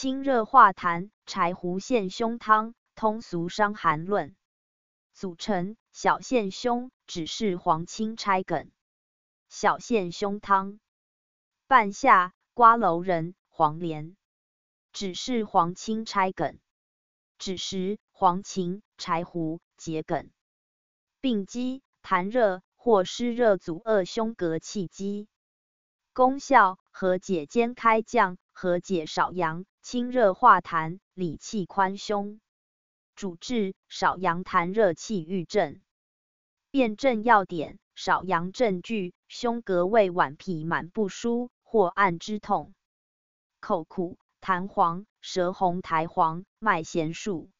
清热化痰，柴胡陷胸汤，通俗伤寒论。组成：小陷胸，只是黄芩拆梗。小陷胸汤。半夏、瓜蒌仁、黄连。只是黄芩拆梗。枳实、黄芩、柴胡桔梗。病机：痰热或湿热阻遏胸膈气机。功效：和解兼开降，和解少阳，清热化痰，理气宽胸。主治：少阳痰热气郁症。辨证要点：少阳证据：胸膈胃脘痞满不舒或按之痛，口苦、痰黄、舌红苔黄、脉弦数。